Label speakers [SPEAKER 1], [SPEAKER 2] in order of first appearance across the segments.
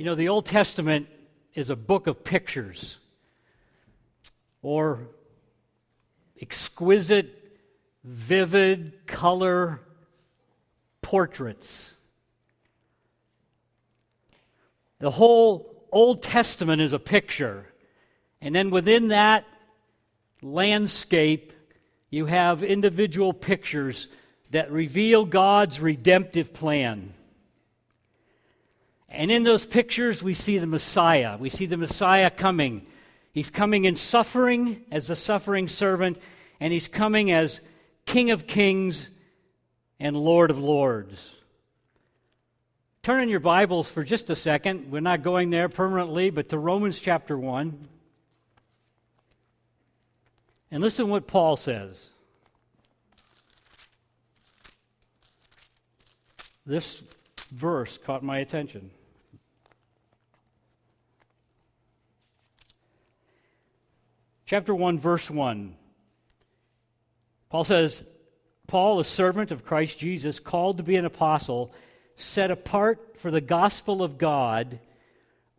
[SPEAKER 1] You know, the Old Testament is a book of pictures or exquisite, vivid color portraits. The whole Old Testament is a picture. And then within that landscape, you have individual pictures that reveal God's redemptive plan. And in those pictures, we see the Messiah. We see the Messiah coming. He's coming in suffering as a suffering servant, and he's coming as King of kings and Lord of lords. Turn in your Bibles for just a second. We're not going there permanently, but to Romans chapter 1. And listen what Paul says. This verse caught my attention. Chapter 1, verse 1. Paul says, Paul, a servant of Christ Jesus, called to be an apostle, set apart for the gospel of God,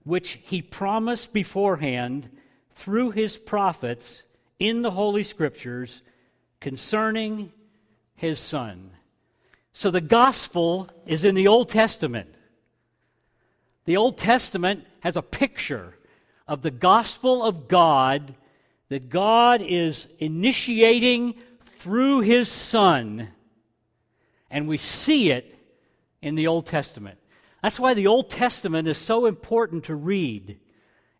[SPEAKER 1] which he promised beforehand through his prophets in the Holy Scriptures concerning his Son. So the gospel is in the Old Testament. The Old Testament has a picture of the gospel of God that God is initiating through his Son, and we see it in the Old Testament. That's why the Old Testament is so important to read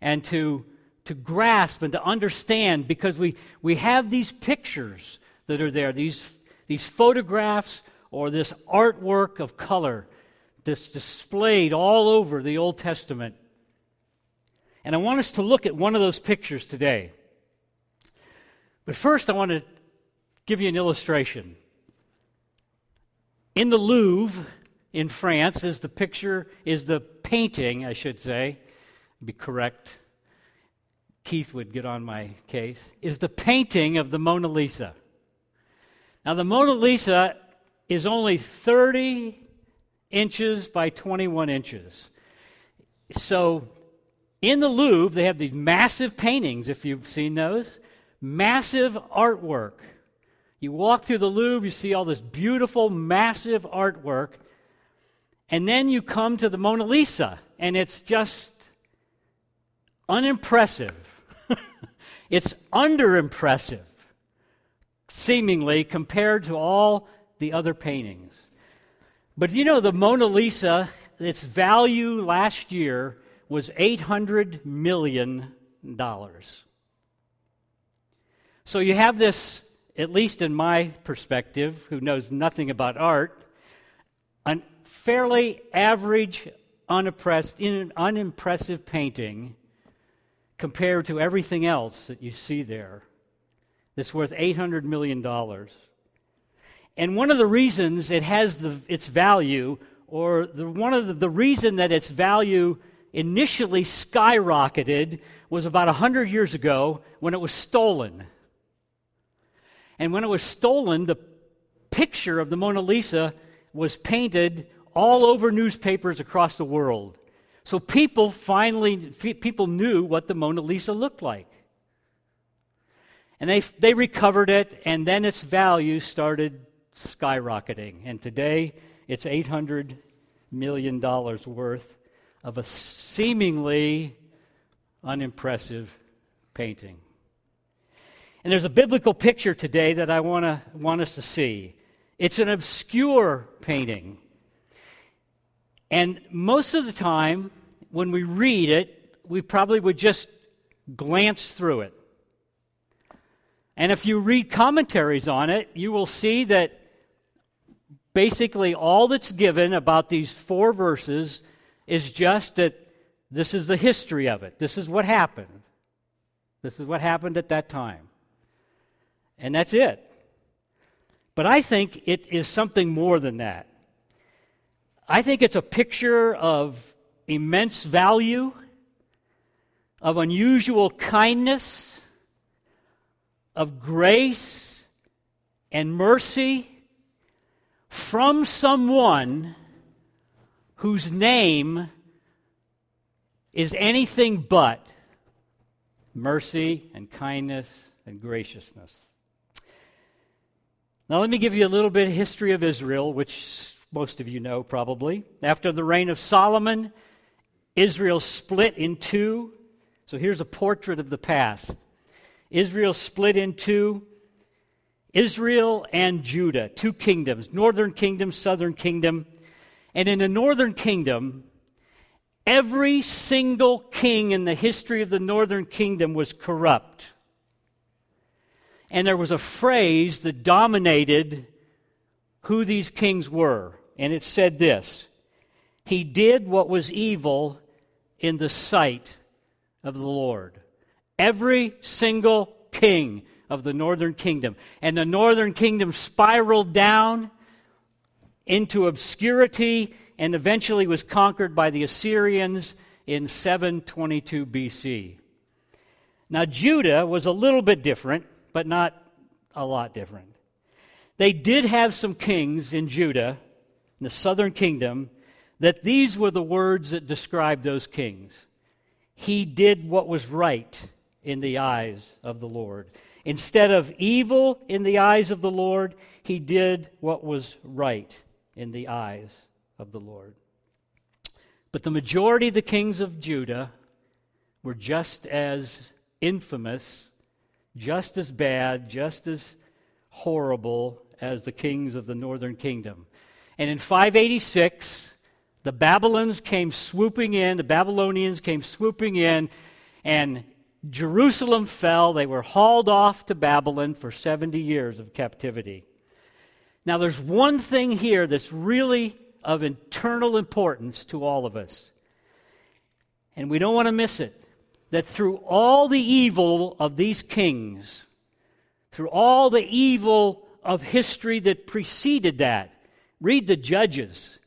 [SPEAKER 1] and to to grasp and to understand because we, we have these pictures that are there, these, these photographs or this artwork of color that's displayed all over the Old Testament. And I want us to look at one of those pictures today. But first, I want to give you an illustration. In the Louvre in France is the picture, is the painting, I should say, be correct Keith would get on my case, is the painting of the Mona Lisa. Now, the Mona Lisa is only 30 inches by 21 inches. So, in the Louvre, they have these massive paintings, if you've seen those, massive artwork. You walk through the Louvre, you see all this beautiful, massive artwork, and then you come to the Mona Lisa, and it's just unimpressive. it's underimpressive, seemingly, compared to all the other paintings. But you know, the Mona Lisa, its value last year was $800 million. So you have this, at least in my perspective, who knows nothing about art, a fairly average, unimpressive painting compared to everything else that you see there that's worth $800 million. And one of the reasons it has the, its value, or the, one of the, the reason that its value initially skyrocketed was about 100 years ago when it was stolen. And when it was stolen, the picture of the Mona Lisa was painted all over newspapers across the world. So people finally, people knew what the Mona Lisa looked like. And they, they recovered it, and then its value started skyrocketing. And today, it's $800 million worth of a seemingly unimpressive painting. And there's a biblical picture today that I wanna, want us to see. It's an obscure painting. And most of the time, when we read it, we probably would just glance through it. And if you read commentaries on it, you will see that basically all that's given about these four verses is just that this is the history of it. This is what happened. This is what happened at that time. And that's it. But I think it is something more than that. I think it's a picture of immense value, of unusual kindness, of grace and mercy from someone whose name is anything but mercy and kindness and graciousness. Now, let me give you a little bit of history of Israel, which most of you know probably. After the reign of Solomon, Israel split in two. So here's a portrait of the past. Israel split in two. Israel and Judah, two kingdoms, northern kingdom, southern kingdom. And in the northern kingdom, every single king in the history of the northern kingdom was corrupt. And there was a phrase that dominated who these kings were. And it said this He did what was evil in the sight of the Lord. Every single king of the northern kingdom. And the northern kingdom spiraled down into obscurity and eventually was conquered by the Assyrians in 722 BC. Now, Judah was a little bit different, but not a lot different. They did have some kings in Judah, in the southern kingdom, that these were the words that described those kings. He did what was right in the eyes of the Lord. Instead of evil in the eyes of the Lord, he did what was right in the eyes of the Lord. But the majority of the kings of Judah were just as infamous, just as bad, just as horrible as the kings of the northern kingdom. And in 586, the Babylons came swooping in, the Babylonians came swooping in, and Jerusalem fell. They were hauled off to Babylon for 70 years of captivity. Now, there's one thing here that's really of internal importance to all of us, and we don't want to miss it. That through all the evil of these kings, through all the evil of history that preceded that, read the Judges.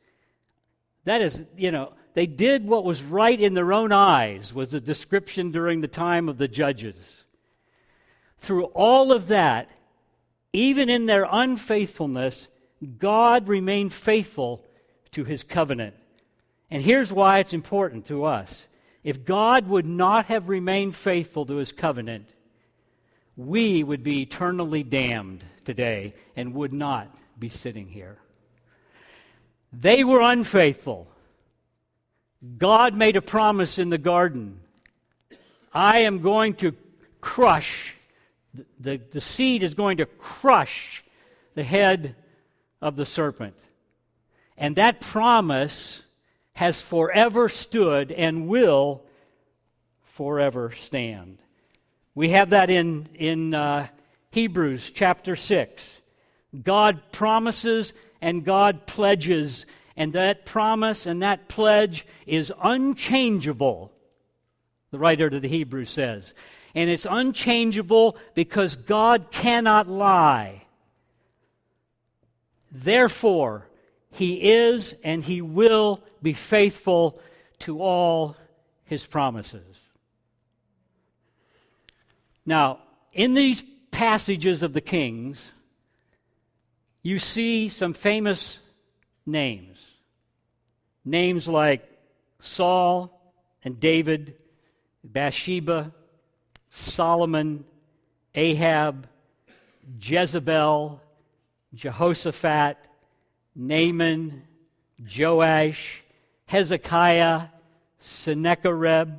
[SPEAKER 1] That is, you know, they did what was right in their own eyes, was the description during the time of the judges. Through all of that, even in their unfaithfulness, God remained faithful to his covenant. And here's why it's important to us. If God would not have remained faithful to his covenant, we would be eternally damned today and would not be sitting here. They were unfaithful. God made a promise in the garden I am going to crush, the, the, seed is going to crush the head of the serpent. And that promise has forever stood and will forever stand. We have that in, in uh, Hebrews chapter 6. God promises and God pledges and that promise and that pledge is unchangeable, the writer to the Hebrews says. And it's unchangeable because God cannot lie. Therefore, he is and he will be faithful to all his promises. Now, in these passages of the Kings, you see some famous names. Names like Saul and David, Bathsheba, Solomon, Ahab, Jezebel, Jehoshaphat, Naaman, Joash, Hezekiah, Sennacherib,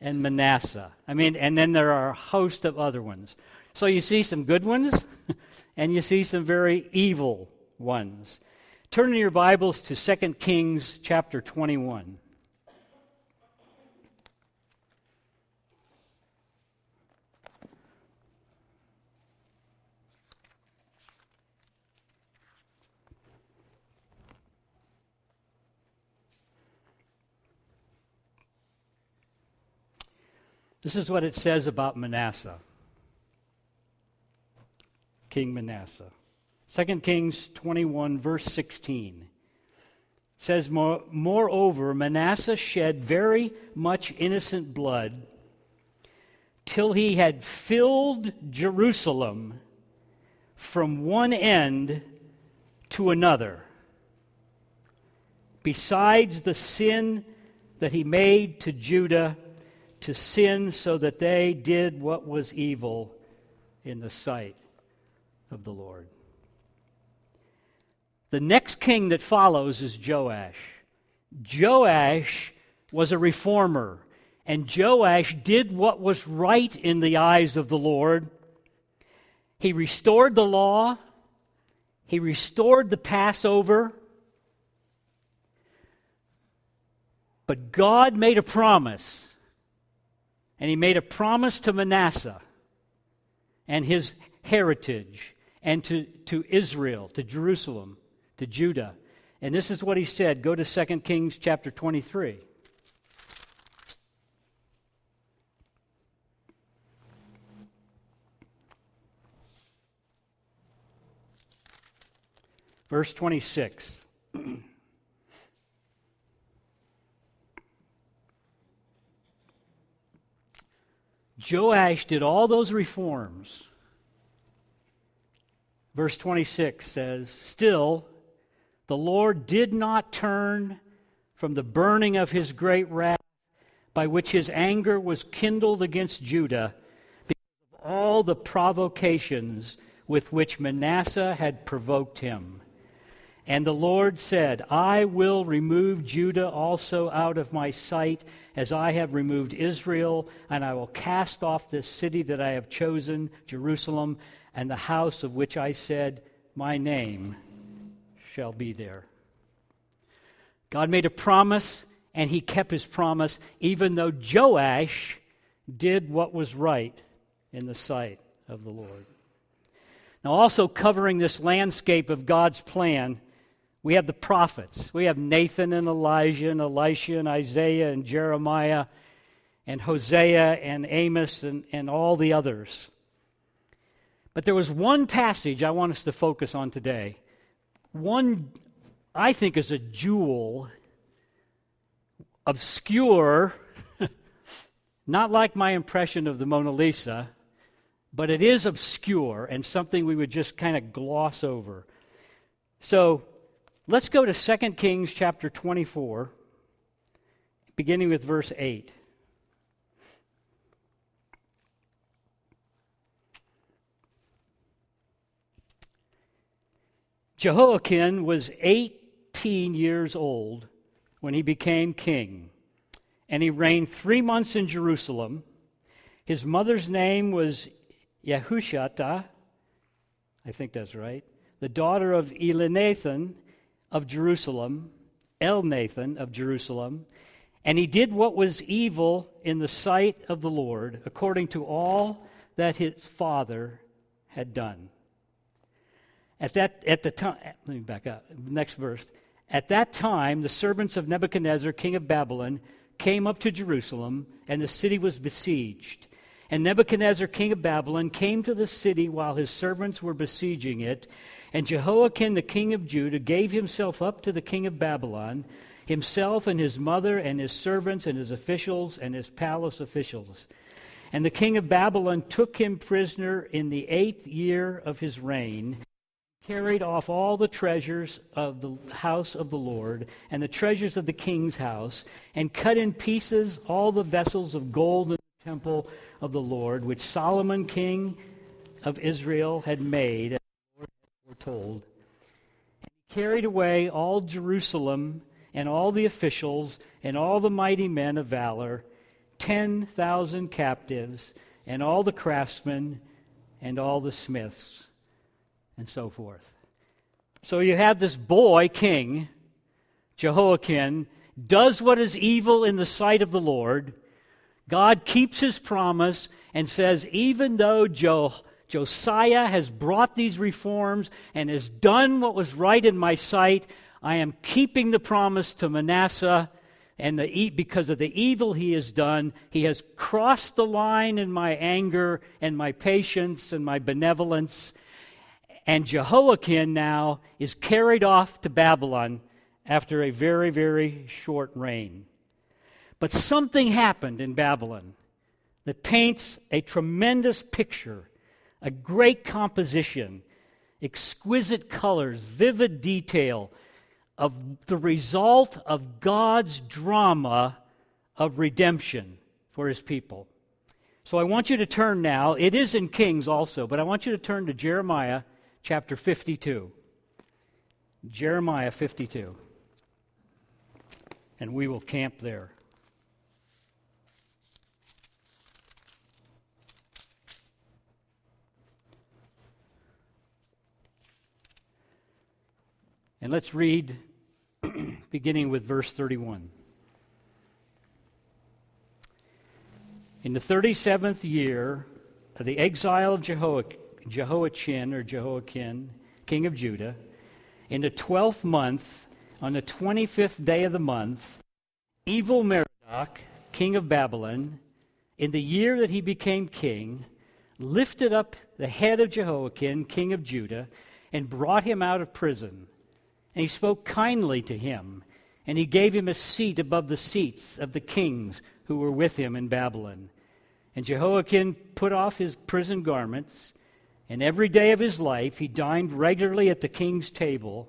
[SPEAKER 1] and Manasseh. I mean, and then there are a host of other ones. So you see some good ones, and you see some very evil ones. Turn in your Bibles to 2 Kings chapter 21. This is what it says about Manasseh, King Manasseh. 2 Kings 21, verse 16 says, Moreover, Manasseh shed very much innocent blood till he had filled Jerusalem from one end to another, besides the sin that he made to Judah to sin so that they did what was evil in the sight of the Lord. The next king that follows is Joash. Joash was a reformer, and Joash did what was right in the eyes of the Lord. He restored the law, he restored the Passover. But God made a promise, and He made a promise to Manasseh and his heritage and to, to Israel, to Jerusalem to Judah. And this is what he said. Go to 2 Kings chapter 23. Verse 26. Joash did all those reforms. Verse 26 says, Still, the Lord did not turn from the burning of his great wrath by which his anger was kindled against Judah because of all the provocations with which Manasseh had provoked him. And the Lord said, I will remove Judah also out of my sight, as I have removed Israel, and I will cast off this city that I have chosen, Jerusalem, and the house of which I said, My name shall be there. God made a promise, and he kept his promise, even though Joash did what was right in the sight of the Lord. Now, also covering this landscape of God's plan, we have the prophets. We have Nathan and Elijah and Elisha and Isaiah and Jeremiah and Hosea and Amos and, and all the others. But there was one passage I want us to focus on today one I think is a jewel, obscure, not like my impression of the Mona Lisa, but it is obscure and something we would just kind of gloss over. So let's go to 2 Kings chapter 24, beginning with verse 8. Jehoiakim was 18 years old when he became king, and he reigned three months in Jerusalem. His mother's name was Yehushata, I think that's right, the daughter of Elnathan of Jerusalem, Elnathan of Jerusalem, and he did what was evil in the sight of the Lord, according to all that his father had done. At that at the time, let me back up. Next verse. At that time, the servants of Nebuchadnezzar, king of Babylon, came up to Jerusalem, and the city was besieged. And Nebuchadnezzar, king of Babylon, came to the city while his servants were besieging it. And Jehoiakim, the king of Judah, gave himself up to the king of Babylon, himself and his mother and his servants and his officials and his palace officials. And the king of Babylon took him prisoner in the eighth year of his reign carried off all the treasures of the house of the Lord and the treasures of the king's house, and cut in pieces all the vessels of gold in the temple of the Lord, which Solomon, king of Israel, had made, foretold. And he carried away all Jerusalem and all the officials and all the mighty men of valor, 10,000 captives, and all the craftsmen and all the smiths and so forth. So you have this boy king, Jehoiakim, does what is evil in the sight of the Lord. God keeps his promise and says, even though jo- Josiah has brought these reforms and has done what was right in my sight, I am keeping the promise to Manasseh. And the, because of the evil he has done, he has crossed the line in my anger and my patience and my benevolence and Jehoiakim now is carried off to Babylon after a very, very short reign. But something happened in Babylon that paints a tremendous picture, a great composition, exquisite colors, vivid detail of the result of God's drama of redemption for his people. So I want you to turn now, it is in Kings also, but I want you to turn to Jeremiah chapter 52. Jeremiah 52. And we will camp there. And let's read beginning with verse 31. In the 37th year of the exile of Jehoiachin or Jehoiakim, king of Judah, in the 12th month, on the 25th day of the month, evil Merodach, king of Babylon, in the year that he became king, lifted up the head of Jehoiakim, king of Judah, and brought him out of prison. And he spoke kindly to him, and he gave him a seat above the seats of the kings who were with him in Babylon. And Jehoiakim put off his prison garments, and every day of his life he dined regularly at the king's table.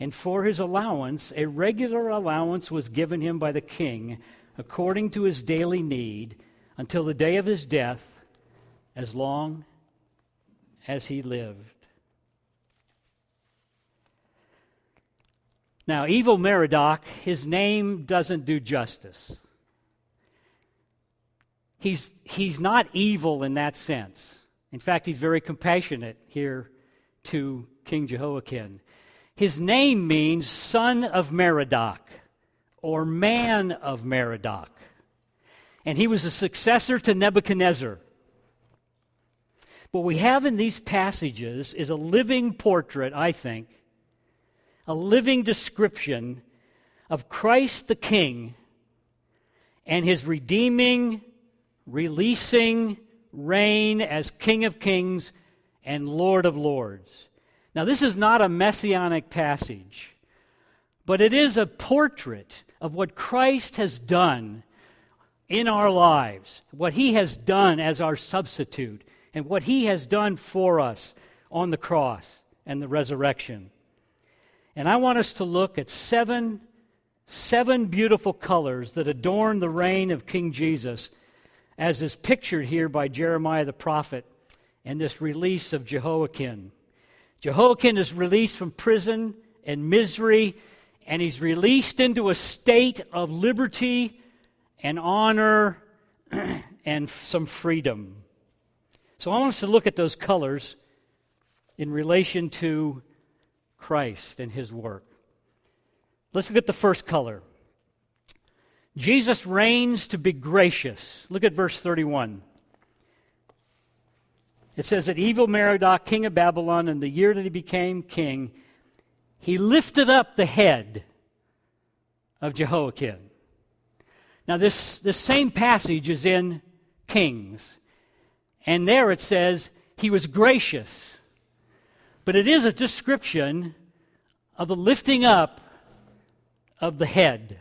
[SPEAKER 1] And for his allowance, a regular allowance was given him by the king according to his daily need until the day of his death, as long as he lived. Now, evil Merodach, his name doesn't do justice he's, he's not evil in that sense. In fact, he's very compassionate here to King Jehoiakim. His name means son of Merodach or man of Merodach. And he was a successor to Nebuchadnezzar. What we have in these passages is a living portrait, I think, a living description of Christ the King and his redeeming releasing reign as King of Kings and Lord of Lords. Now, this is not a messianic passage, but it is a portrait of what Christ has done in our lives, what he has done as our substitute, and what he has done for us on the cross and the resurrection. And I want us to look at seven, seven beautiful colors that adorn the reign of King Jesus as is pictured here by Jeremiah the prophet and this release of Jehoiakim. Jehoiakim is released from prison and misery, and he's released into a state of liberty and honor and some freedom. So I want us to look at those colors in relation to Christ and his work. Let's look at the first color Jesus reigns to be gracious. Look at verse 31. It says that evil Merodach, king of Babylon, in the year that he became king, he lifted up the head of Jehoiakim. Now, this, this same passage is in Kings. And there it says he was gracious. But it is a description of the lifting up of the head.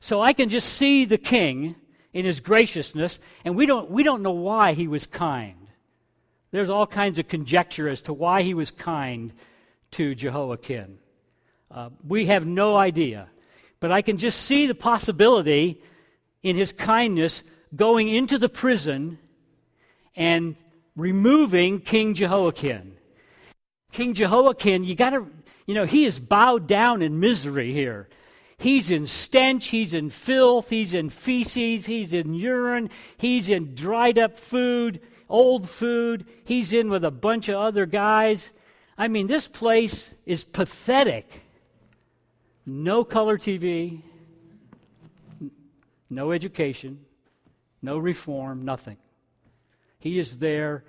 [SPEAKER 1] So I can just see the king in his graciousness, and we don't, we don't know why he was kind. There's all kinds of conjecture as to why he was kind to Jehoiakim. Uh, we have no idea. But I can just see the possibility in his kindness going into the prison and removing King Jehoiakim. King Jehoiakim, you got to, you know, he is bowed down in misery here. He's in stench, he's in filth, he's in feces, he's in urine, he's in dried up food, old food, he's in with a bunch of other guys. I mean, this place is pathetic. No color TV, no education, no reform, nothing. He is there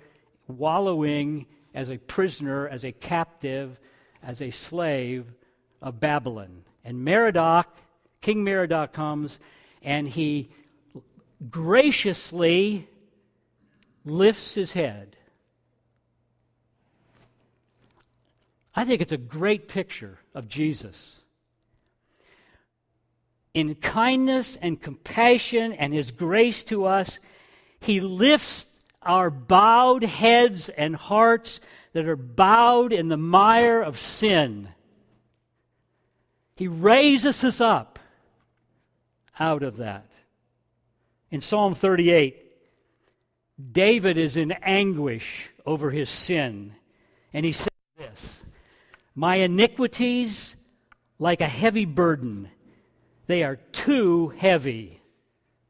[SPEAKER 1] wallowing as a prisoner, as a captive, as a slave of Babylon. And Merodach, King Merodach comes and he graciously lifts his head. I think it's a great picture of Jesus. In kindness and compassion and his grace to us, he lifts our bowed heads and hearts that are bowed in the mire of sin he raises us up out of that. In Psalm 38, David is in anguish over his sin, and he says this My iniquities, like a heavy burden, they are too heavy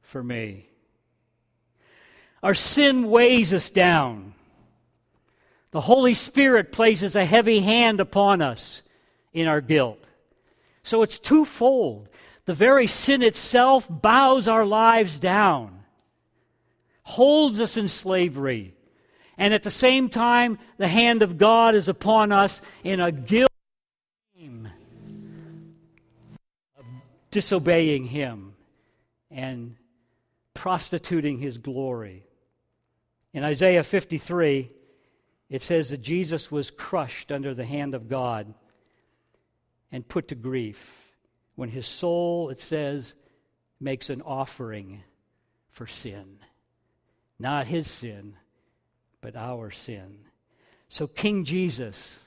[SPEAKER 1] for me. Our sin weighs us down. The Holy Spirit places a heavy hand upon us in our guilt. So it's twofold. The very sin itself bows our lives down, holds us in slavery, and at the same time, the hand of God is upon us in a guilt of disobeying Him and prostituting His glory. In Isaiah 53, it says that Jesus was crushed under the hand of God and put to grief when his soul, it says, makes an offering for sin. Not his sin, but our sin. So, King Jesus,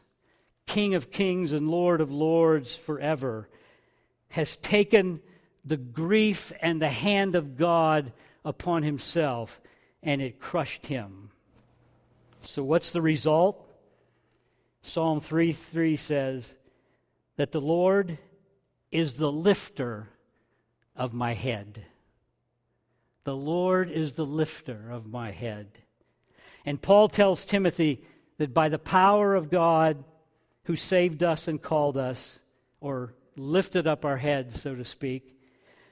[SPEAKER 1] King of kings and Lord of lords forever, has taken the grief and the hand of God upon himself, and it crushed him. So, what's the result? Psalm 3 3 says that the Lord is the lifter of my head. The Lord is the lifter of my head. And Paul tells Timothy that by the power of God who saved us and called us, or lifted up our heads, so to speak,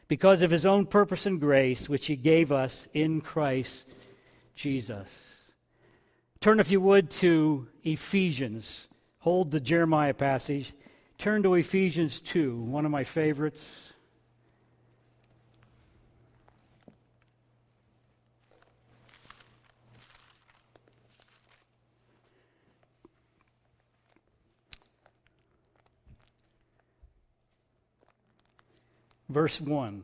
[SPEAKER 1] because of his own purpose and grace, which he gave us in Christ Jesus. Turn, if you would, to Ephesians. Hold the Jeremiah passage. Turn to Ephesians 2, one of my favorites. Verse 1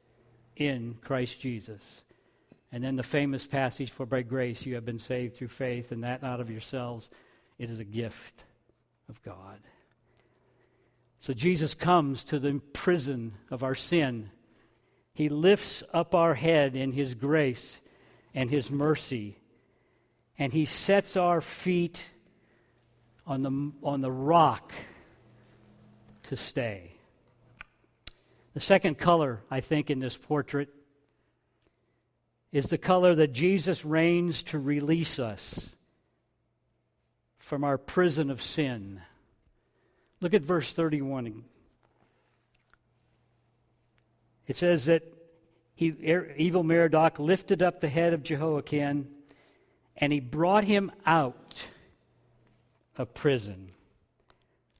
[SPEAKER 1] in Christ Jesus. And then the famous passage, For by grace you have been saved through faith, and that not of yourselves. It is a gift of God. So Jesus comes to the prison of our sin. He lifts up our head in His grace and His mercy, and He sets our feet on the, on the rock to stay. The second color, I think, in this portrait is the color that Jesus reigns to release us from our prison of sin. Look at verse 31. It says that he, er, evil Merodach lifted up the head of Jehoiakim and he brought him out of prison,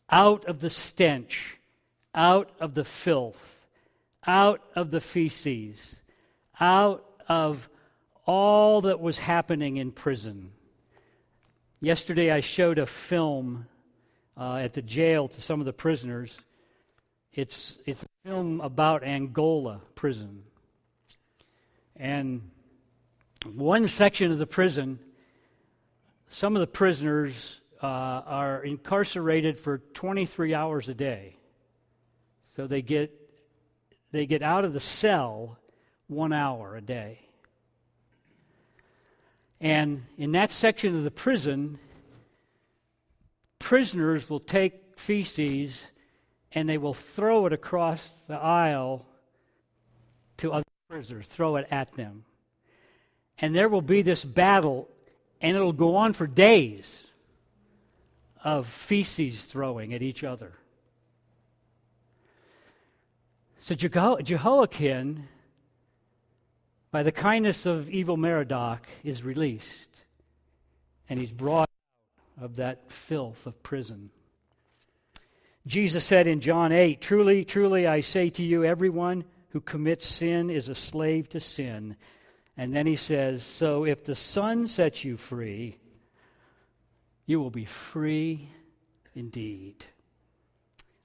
[SPEAKER 1] out of the stench, out of the filth, out of the feces, out of all that was happening in prison. Yesterday, I showed a film uh, at the jail to some of the prisoners. It's, it's a film about Angola prison. And one section of the prison, some of the prisoners uh, are incarcerated for 23 hours a day. So they get, they get out of the cell one hour a day. And in that section of the prison, prisoners will take feces and they will throw it across the aisle to other prisoners, throw it at them. And there will be this battle, and it'll go on for days of feces throwing at each other. So Jeho- Jehoiakim, by the kindness of evil Merodach, is released, and he's brought out of that filth of prison. Jesus said in John 8, Truly, truly, I say to you, everyone who commits sin is a slave to sin. And then he says, So if the Son sets you free, you will be free indeed.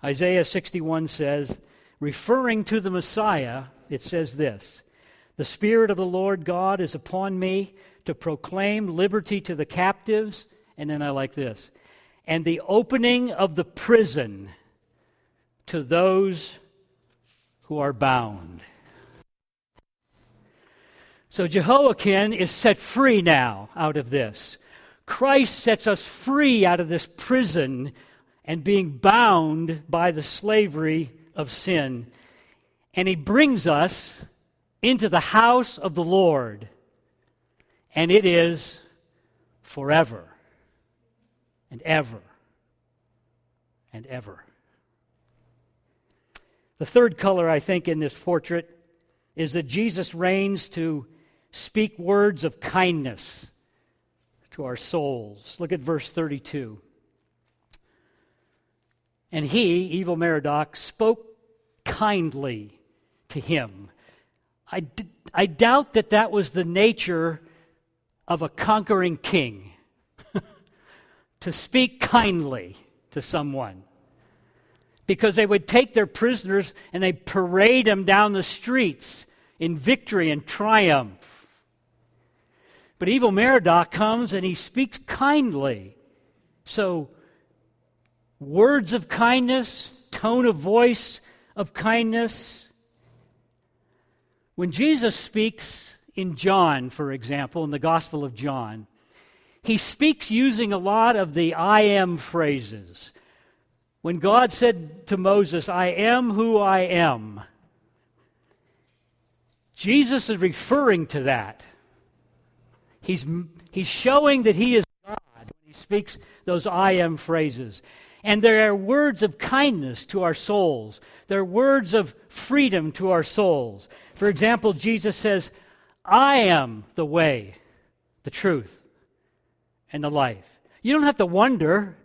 [SPEAKER 1] Isaiah 61 says, referring to the Messiah, it says this The Spirit of the Lord God is upon me to proclaim liberty to the captives. And then I like this and the opening of the prison to those who are bound. So Jehoiakim is set free now out of this. Christ sets us free out of this prison and being bound by the slavery of sin. And he brings us into the house of the Lord. And it is forever and ever and ever. The third color, I think, in this portrait is that Jesus reigns to speak words of kindness to our souls. Look at verse 32. And he, evil Merodach, spoke kindly to him. I, d- I doubt that that was the nature of a conquering king to speak kindly to someone. Because they would take their prisoners and they parade them down the streets in victory and triumph. But evil Merodach comes and he speaks kindly. So, words of kindness, tone of voice of kindness. When Jesus speaks in John, for example, in the Gospel of John, he speaks using a lot of the I am phrases. When God said to Moses, I am who I am, Jesus is referring to that. He's, he's showing that he is God when he speaks those I am phrases. And there are words of kindness to our souls. There are words of freedom to our souls. For example, Jesus says, I am the way, the truth, and the life. You don't have to wonder.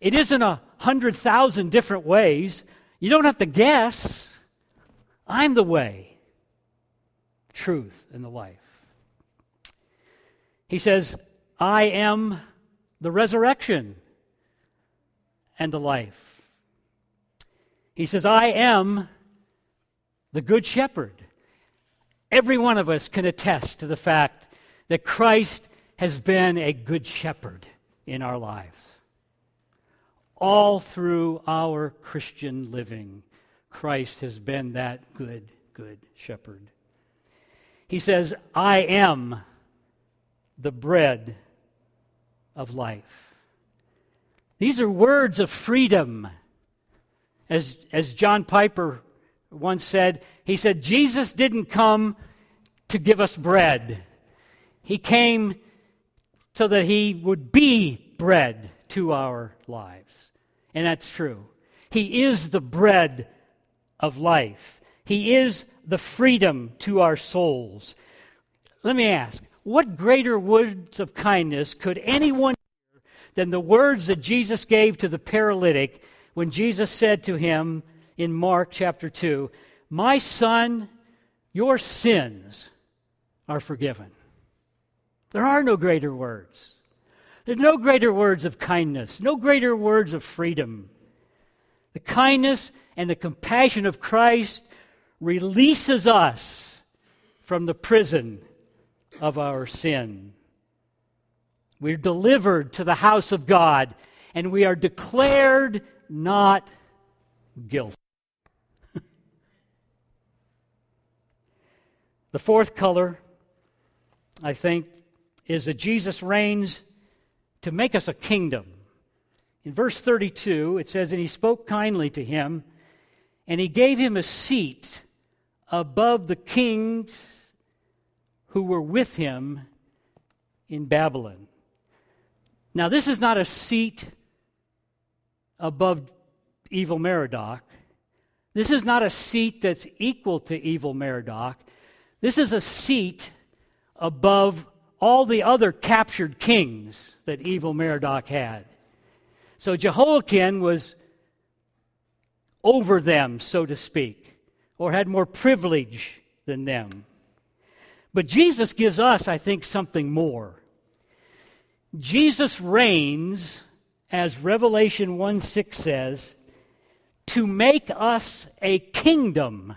[SPEAKER 1] It isn't a hundred thousand different ways. You don't have to guess. I'm the way, truth, and the life. He says, I am the resurrection and the life. He says, I am the good shepherd. Every one of us can attest to the fact that Christ has been a good shepherd in our lives. All through our Christian living, Christ has been that good, good shepherd. He says, I am the bread of life. These are words of freedom. As, as John Piper once said, he said, Jesus didn't come to give us bread. He came so that he would be bread to our lives. And that's true. He is the bread of life, He is the freedom to our souls. Let me ask what greater words of kindness could anyone than the words that Jesus gave to the paralytic when Jesus said to him in Mark chapter 2, My son, your sins are forgiven. There are no greater words. There's no greater words of kindness, no greater words of freedom. The kindness and the compassion of Christ releases us from the prison of our sin. We're delivered to the house of God, and we are declared not guilty. the fourth color, I think, is that Jesus reigns to make us a kingdom. In verse 32, it says, And he spoke kindly to him, and he gave him a seat above the kings who were with him in Babylon. Now, this is not a seat above evil Merodach. This is not a seat that's equal to evil Merodach. This is a seat above all the other captured kings that evil Merodach had. So Jehoiakim was over them, so to speak, or had more privilege than them. But Jesus gives us, I think, something more. Jesus reigns, as Revelation 1 6 says, to make us a kingdom.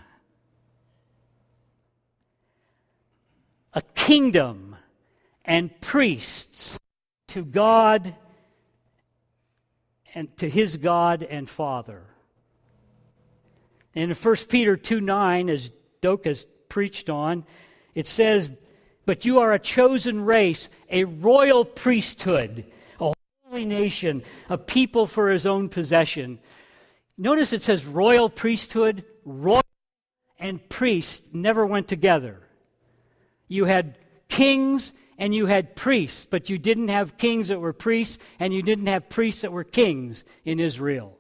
[SPEAKER 1] A kingdom and priests to God and to his God and Father. And in 1 Peter 2 9, as Doak has preached on, it says, But you are a chosen race, a royal priesthood, a holy nation, a people for his own possession. Notice it says royal priesthood, royal and priest never went together. You had kings and you had priests, but you didn't have kings that were priests, and you didn't have priests that were kings in Israel.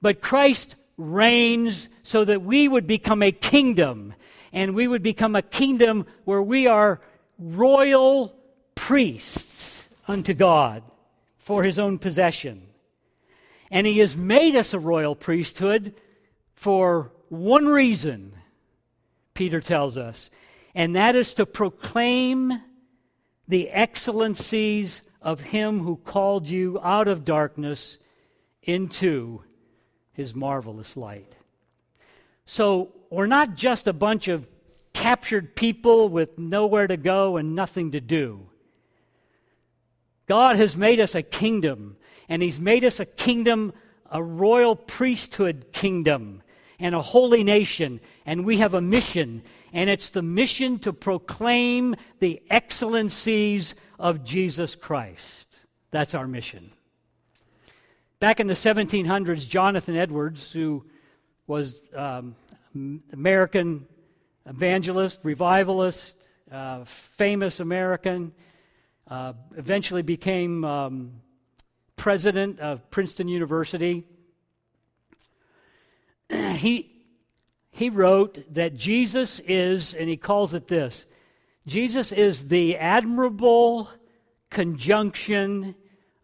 [SPEAKER 1] But Christ reigns so that we would become a kingdom, and we would become a kingdom where we are royal priests unto God for his own possession. And he has made us a royal priesthood for one reason, Peter tells us, and that is to proclaim the excellencies of him who called you out of darkness into his marvelous light. So we're not just a bunch of captured people with nowhere to go and nothing to do. God has made us a kingdom, and He's made us a kingdom, a royal priesthood kingdom, and a holy nation, and we have a mission, and it's the mission to proclaim the excellencies of Jesus Christ. That's our mission. Back in the 1700s, Jonathan Edwards, who was um, American evangelist, revivalist, uh, famous American, uh, eventually became um, president of Princeton University. he, he wrote that Jesus is, and he calls it this Jesus is the admirable conjunction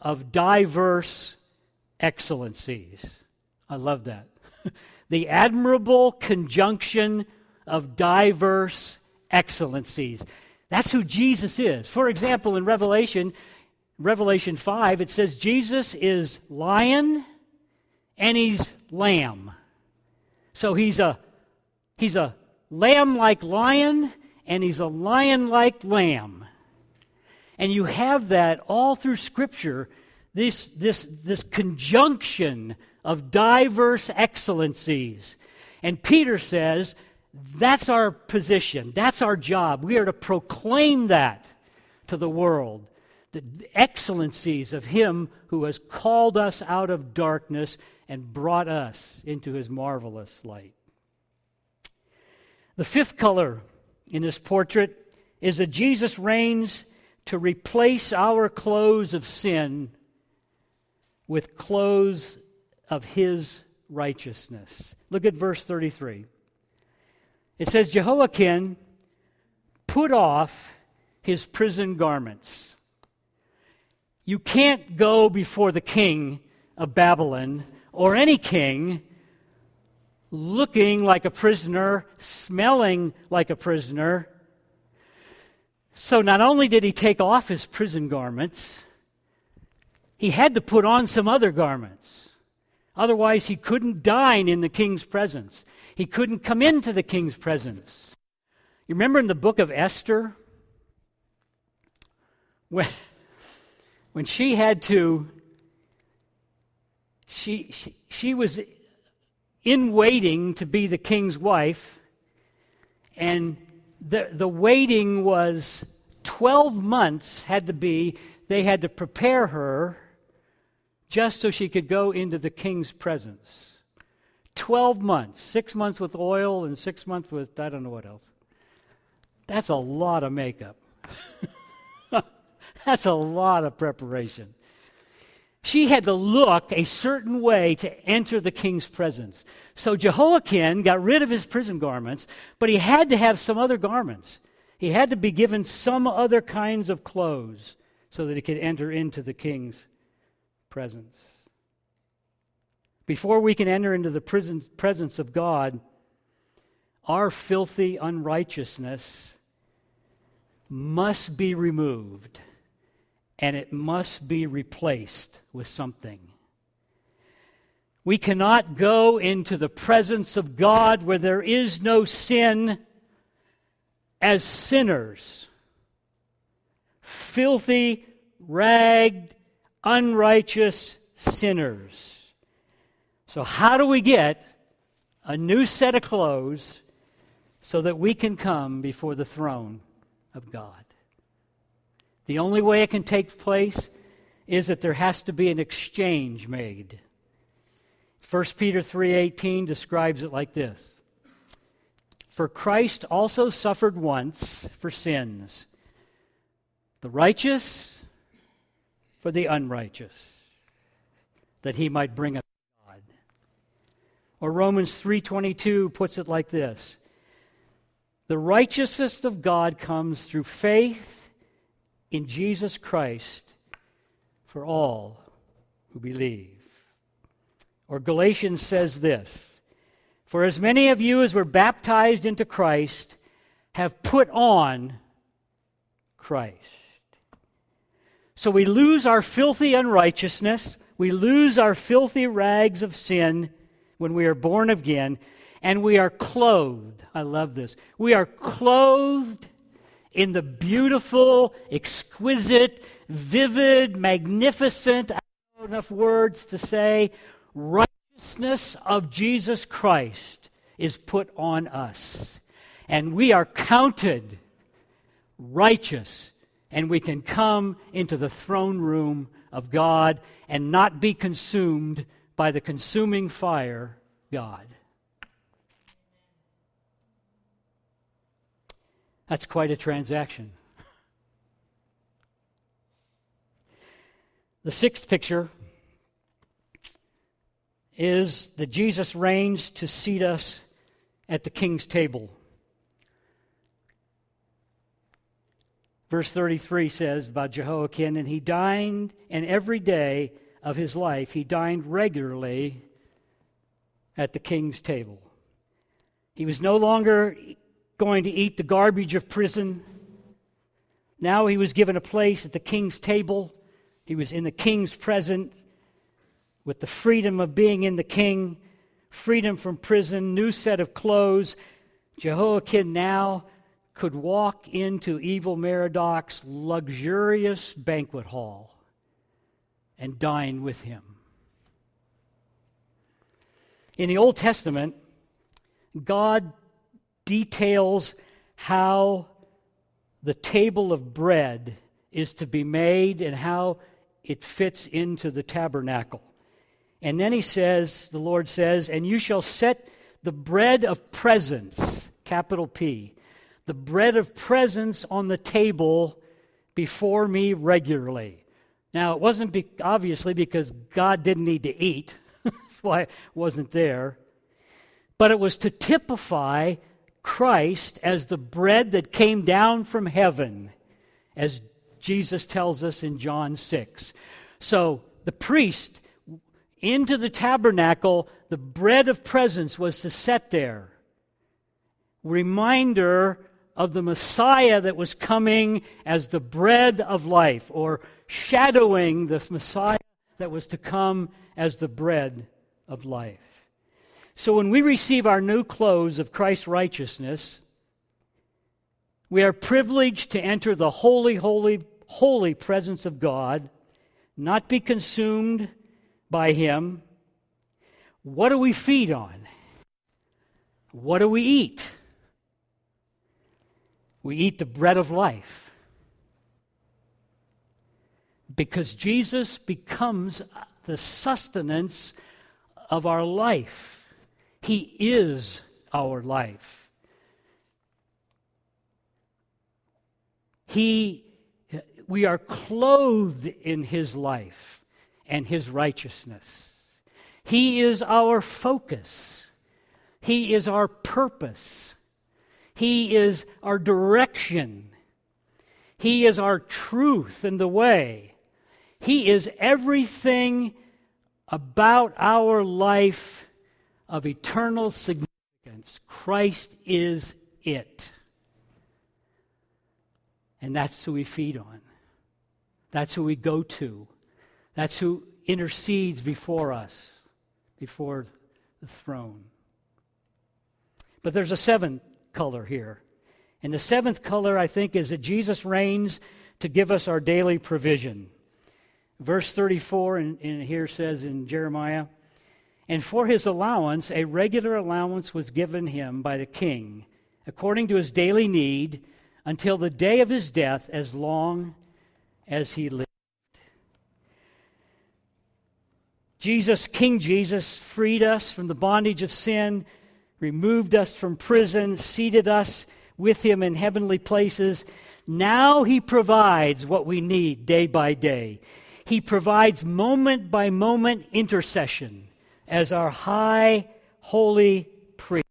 [SPEAKER 1] of diverse excellencies. I love that. the admirable conjunction of diverse excellencies. That's who Jesus is. For example, in Revelation, Revelation 5, it says Jesus is lion and he's lamb. So he's a he's a lamb-like lion and he's a lion-like lamb. And you have that all through scripture this, this, this conjunction of diverse excellencies. And Peter says, that's our position, that's our job. We are to proclaim that to the world the excellencies of Him who has called us out of darkness and brought us into His marvelous light. The fifth color in this portrait is that Jesus reigns to replace our clothes of sin with clothes of his righteousness. Look at verse 33. It says, Jehoiakim put off his prison garments. You can't go before the king of Babylon or any king looking like a prisoner, smelling like a prisoner. So not only did he take off his prison garments, he had to put on some other garments. Otherwise, he couldn't dine in the king's presence. He couldn't come into the king's presence. You remember in the book of Esther? When, when she had to, she, she, she was in waiting to be the king's wife, and the, the waiting was 12 months, had to be, they had to prepare her just so she could go into the king's presence. 12 months, six months with oil and six months with I don't know what else. That's a lot of makeup. That's a lot of preparation. She had to look a certain way to enter the king's presence. So Jehoiakim got rid of his prison garments, but he had to have some other garments. He had to be given some other kinds of clothes so that he could enter into the king's presence. Before we can enter into the presence of God, our filthy unrighteousness must be removed and it must be replaced with something. We cannot go into the presence of God where there is no sin as sinners, filthy, ragged, unrighteous sinners. So, how do we get a new set of clothes so that we can come before the throne of God? The only way it can take place is that there has to be an exchange made. 1 Peter 3:18 describes it like this. For Christ also suffered once for sins, the righteous for the unrighteous, that he might bring us God. or Romans 3:22 puts it like this. The righteousness of God comes through faith in Jesus Christ for all who believe. Or Galatians says this For as many of you as were baptized into Christ have put on Christ. So we lose our filthy unrighteousness, we lose our filthy rags of sin when we are born again, and we are clothed. I love this. We are clothed in the beautiful, exquisite, vivid, magnificent, I don't enough words to say, righteousness of Jesus Christ is put on us. And we are counted righteous, and we can come into the throne room of God and not be consumed by the consuming fire, God. That's quite a transaction. The sixth picture is that Jesus reigns to seat us at the king's table. Verse 33 says about Jehoiakim, and he dined, and every day of his life, he dined regularly at the king's table. He was no longer going to eat the garbage of prison. Now he was given a place at the king's table. He was in the king's presence with the freedom of being in the king, freedom from prison, new set of clothes. Jehoiakim now could walk into Evil Merodach's luxurious banquet hall and dine with him. In the Old Testament, God details how the table of bread is to be made and how it fits into the tabernacle. And then he says, the Lord says, and you shall set the bread of presence, capital P, the bread of presence on the table before me regularly. Now, it wasn't be- obviously because God didn't need to eat, that's why it wasn't there, but it was to typify Christ as the bread that came down from heaven, as Jesus tells us in John 6. So the priest into the tabernacle, the bread of presence was to set there. Reminder of the Messiah that was coming as the bread of life, or shadowing the Messiah that was to come as the bread of life. So when we receive our new clothes of Christ's righteousness, we are privileged to enter the holy, holy, holy presence of God, not be consumed by Him. What do we feed on? What do we eat? We eat the bread of life because Jesus becomes the sustenance of our life. He is our life. He, we are clothed in His life and His righteousness. He is our focus. He is our purpose. He is our direction. He is our truth and the way. He is everything about our life of eternal significance. Christ is it. And that's who we feed on. That's who we go to. That's who intercedes before us, before the throne. But there's a seventh color here. And the seventh color, I think, is that Jesus reigns to give us our daily provision. Verse 34 in, in here says in Jeremiah, and for his allowance, a regular allowance was given him by the king, according to his daily need, until the day of his death, as long as he lived. Jesus, King Jesus, freed us from the bondage of sin, removed us from prison, seated us with him in heavenly places. Now he provides what we need day by day. He provides moment by moment intercession as our high, holy priest.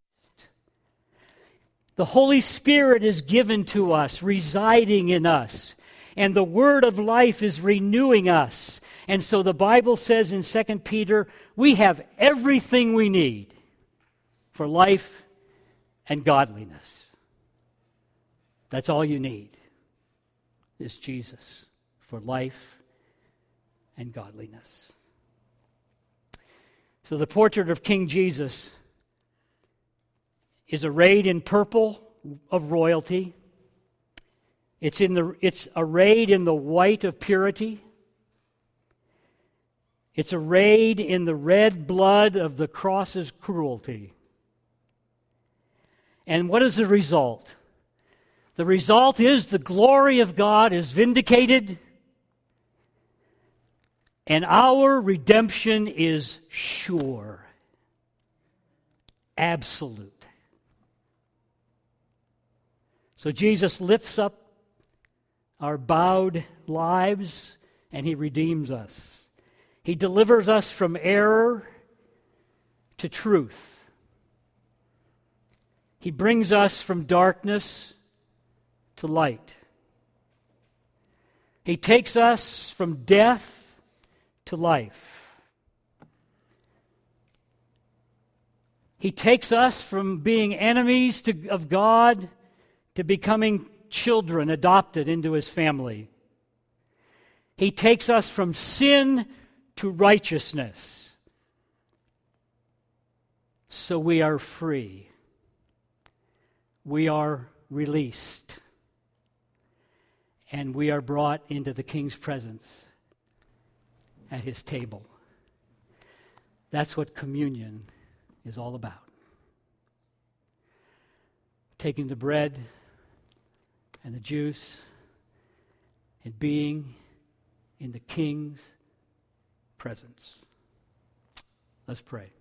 [SPEAKER 1] The Holy Spirit is given to us, residing in us, and the word of life is renewing us. And so the Bible says in 2 Peter, we have everything we need for life and godliness. That's all you need is Jesus for life and godliness. So the portrait of King Jesus is arrayed in purple of royalty. It's, in the, it's arrayed in the white of purity. It's arrayed in the red blood of the cross's cruelty. And what is the result? The result is the glory of God is vindicated, and our redemption is sure, absolute. So Jesus lifts up our bowed lives and he redeems us. He delivers us from error to truth. He brings us from darkness to light. He takes us from death to life. He takes us from being enemies to, of God to becoming children adopted into his family. He takes us from sin to righteousness. So we are free we are released and we are brought into the king's presence at his table. That's what communion is all about. Taking the bread and the juice and being in the king's presence. Let's pray.